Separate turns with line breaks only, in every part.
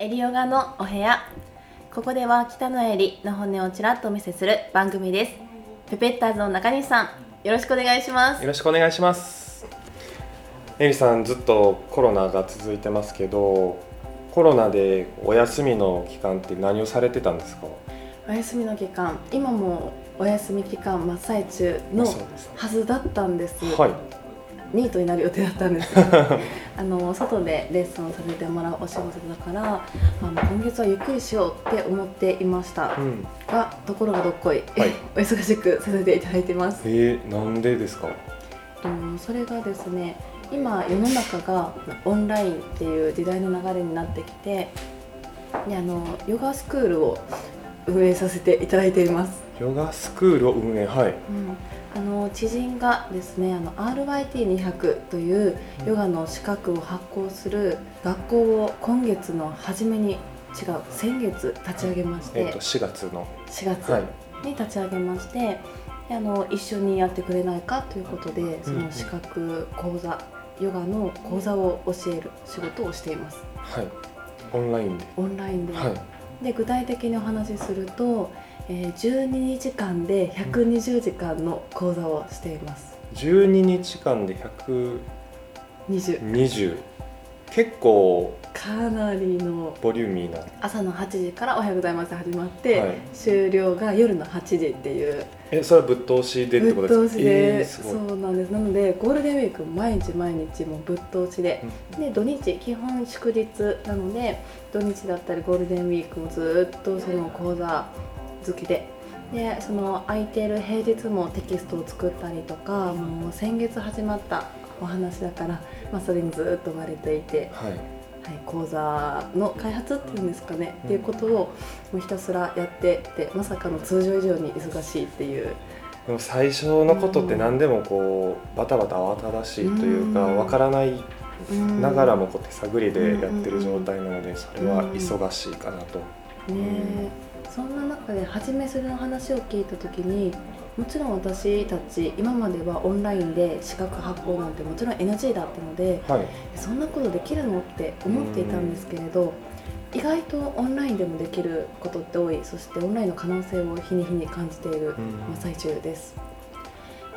エリヨガのお部屋。ここでは北のエリの本音をちらっとお見せする番組です。ペペッターズの中西さんよろしくお願いします。
よろしくお願いします。エリさんずっとコロナが続いてますけどコロナでお休みの期間って何をされてたんですか？
お休みの期間。今もお休み期間真っ最中のはずだったんです。
はい
ニートになる予定だったんです。け どあの外でレッスンをさせてもらうお仕事だからあの今月はゆっくりしようって思っていました。
うん。
がところがどっこい、
はい。
お忙しくさせていただいてます。
えー、なんでですか？
うんそれがですね今世の中がオンラインっていう時代の流れになってきてであのヨガスクールを運営させていただいています、
ヨガスクールを運営はい。
うん、あの知人がですねあの RYT200 というヨガの資格を発行する学校を今月の初めに違う先月立ち上げまして、
えっ、と4月の。
4月
はい。
に立ち上げまして。であの一緒にやってくれないかということでそ
うん
の資格講座ヨガの講座を教える仕事をしています。
はい。オンラインで。
オンラインで,、
はい
で具体的にお話しすると、えー12時間で120時間の講座をしています。
12日間で
20
120結構
かなりの。
ボリューミーな
朝の8時から「おはようございます」始まって、
はい。
終了が夜の8時っていう。
えそれはぶっ通しでって
ぶっ
ことですか？
通しで、
えー
そうなんです。なのでゴールデンウィーク毎日毎日もうぶっ通しで、で土日基本祝日なので土日だったりゴールデンウィークもずっとその講座好きで。でその空いてる平日もテキストを作ったりとかもう先月始まったお話だから、まあ、それにずっと追われていて、
はい。
はい、講座の開発っていうんですかね、
うん。
っていうことをもうひたすらやってってまさかの通常以上に忙しいっていう。
でも最初のことって何でもこうバタバタ慌ただしいというか
うん。
わからない
うん
ながらもこう手探りでやってる状態なのでそれは忙しいかなと。
ね。えそんな中で初めそれの話を聞いた時にもちろん私たち今まではオンラインで資格発行なんてもちろん NG だったので
はい、
そんなことできるのって思っていたんですけれど意外とオンラインでもできることって多い。そしてオンラインの可能性を日に日に感じている最中です。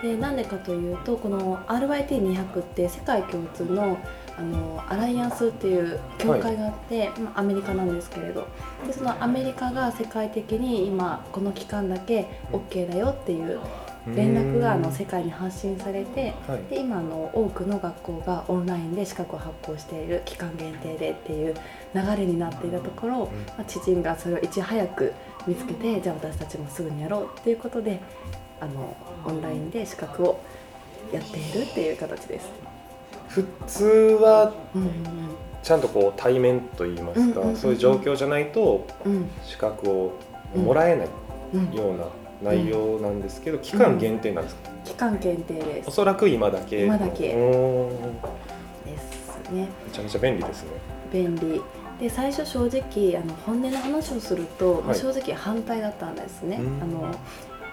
でなんでかというとこの RYT200 って世界共通のあのアライアンスっていう協会があって、まあアメリカなんですけれど。でそのアメリカが世界的に今この期間だけ OK だよっていう連絡があの世界に発信されて
はい。
で今あの多くの学校がオンラインで資格を発行している期間限定でっていう流れになっていたところ、まあ、知人がそれをいち早く見つけてじゃあ私たちもすぐにやろうっていうことであのオンラインで資格をやっているっていう形です。
普通はちゃんとこう対面といいますか、そういう状況じゃないと
うん。
資格をもらえないような内容なんですけど、期間限定なんですか、
期間限定です。
おそらく今だけ。
今だけ。ですね。
めちゃめちゃ便利ですね。
便利。で最初正直あの本音の話をすると、まあ
はい。
正直反対だったんですね、
うん。
あの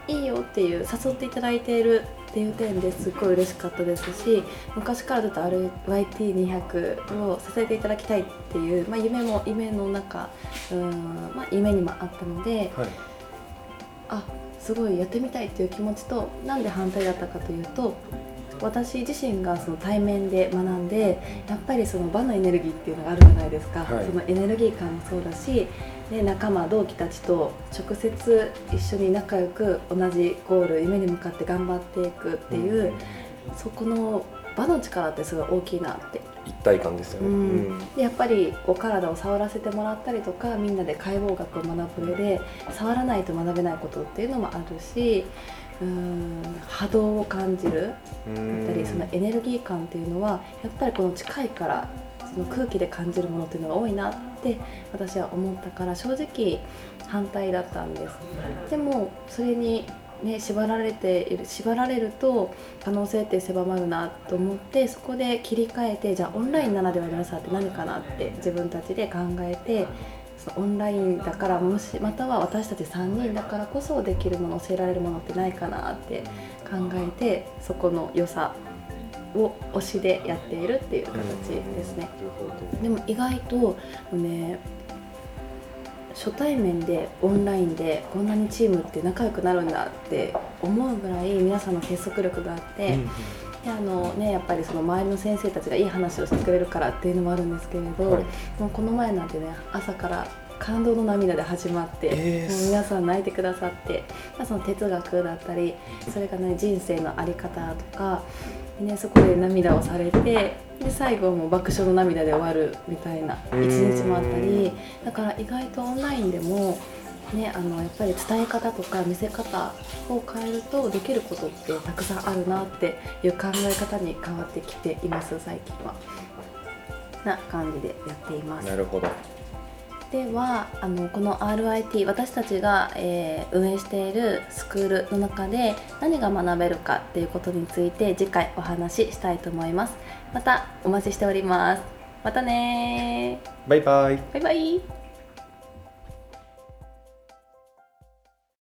いいよっていう誘っていただいているっていう点ですごい嬉しかったですし昔からずっと RYT200 をさせていただきたいっていう、まあ、夢も夢の中うん、まあ、夢にもあったので
はい。
あすごいやってみたいっていう気持ちとなんで反対だったかというと私自身がその対面で学んでやっぱりその場のエネルギーっていうのがあるじゃないですか、
はい。
そのエネルギー感もそうだしで仲間同期たちと直接一緒に仲良く同じゴール夢に向かって頑張っていくっていう、そこの場の力ってすごい大きいなって。
一体感ですよね、
うん。
うん。
でやっぱりお体を触らせてもらったりとかみんなで解剖学を学ぶ上で触らないと学べないことっていうのもあるしうん波動を感じる。だったりそのエネルギー感っていうのはやっぱりこの近いからその空気で感じるものっていうのが多いなって私は思ったから正直反対だったんです。でもそれにね、縛られている縛られると可能性って狭まるなと思ってそこで切り替えてじゃあオンラインならではの良さって何かなって自分たちで考えてオンラインだからもしまたは私たち3人だからこそできるもの教えられるものってないかなって考えてそこの良さを推しでやっているっていう形ですね。でも意外とね初対面でオンラインでこんなにチームって仲良くなるんだって思うぐらい皆さんの結束力があって、うんであのね、やっぱりその周りの先生たちがいい話をしてくれるからっていうのもあるんですけれど、はい、もうこの前なんてね朝から感動の涙で始まって、えー、もう皆さん泣いてくださってその哲学だったりそれがね人生の在り方とか、ね、そこで涙をされてで最後も爆笑の涙で終わるみたいな一日もあったりだから意外とオンラインでもね、あのやっぱり伝え方とか見せ方を変えるとできることってたくさんあるなっていう考え方に変わってきています最近は。な感じでやっています。
なるほど。
ではあのこの RIT 私たちが、えー、運営しているスクールの中で何が学べるかっていうことについて次回お話ししたいと思います。またお待ちしております。またね
バイバイ。
バイバイ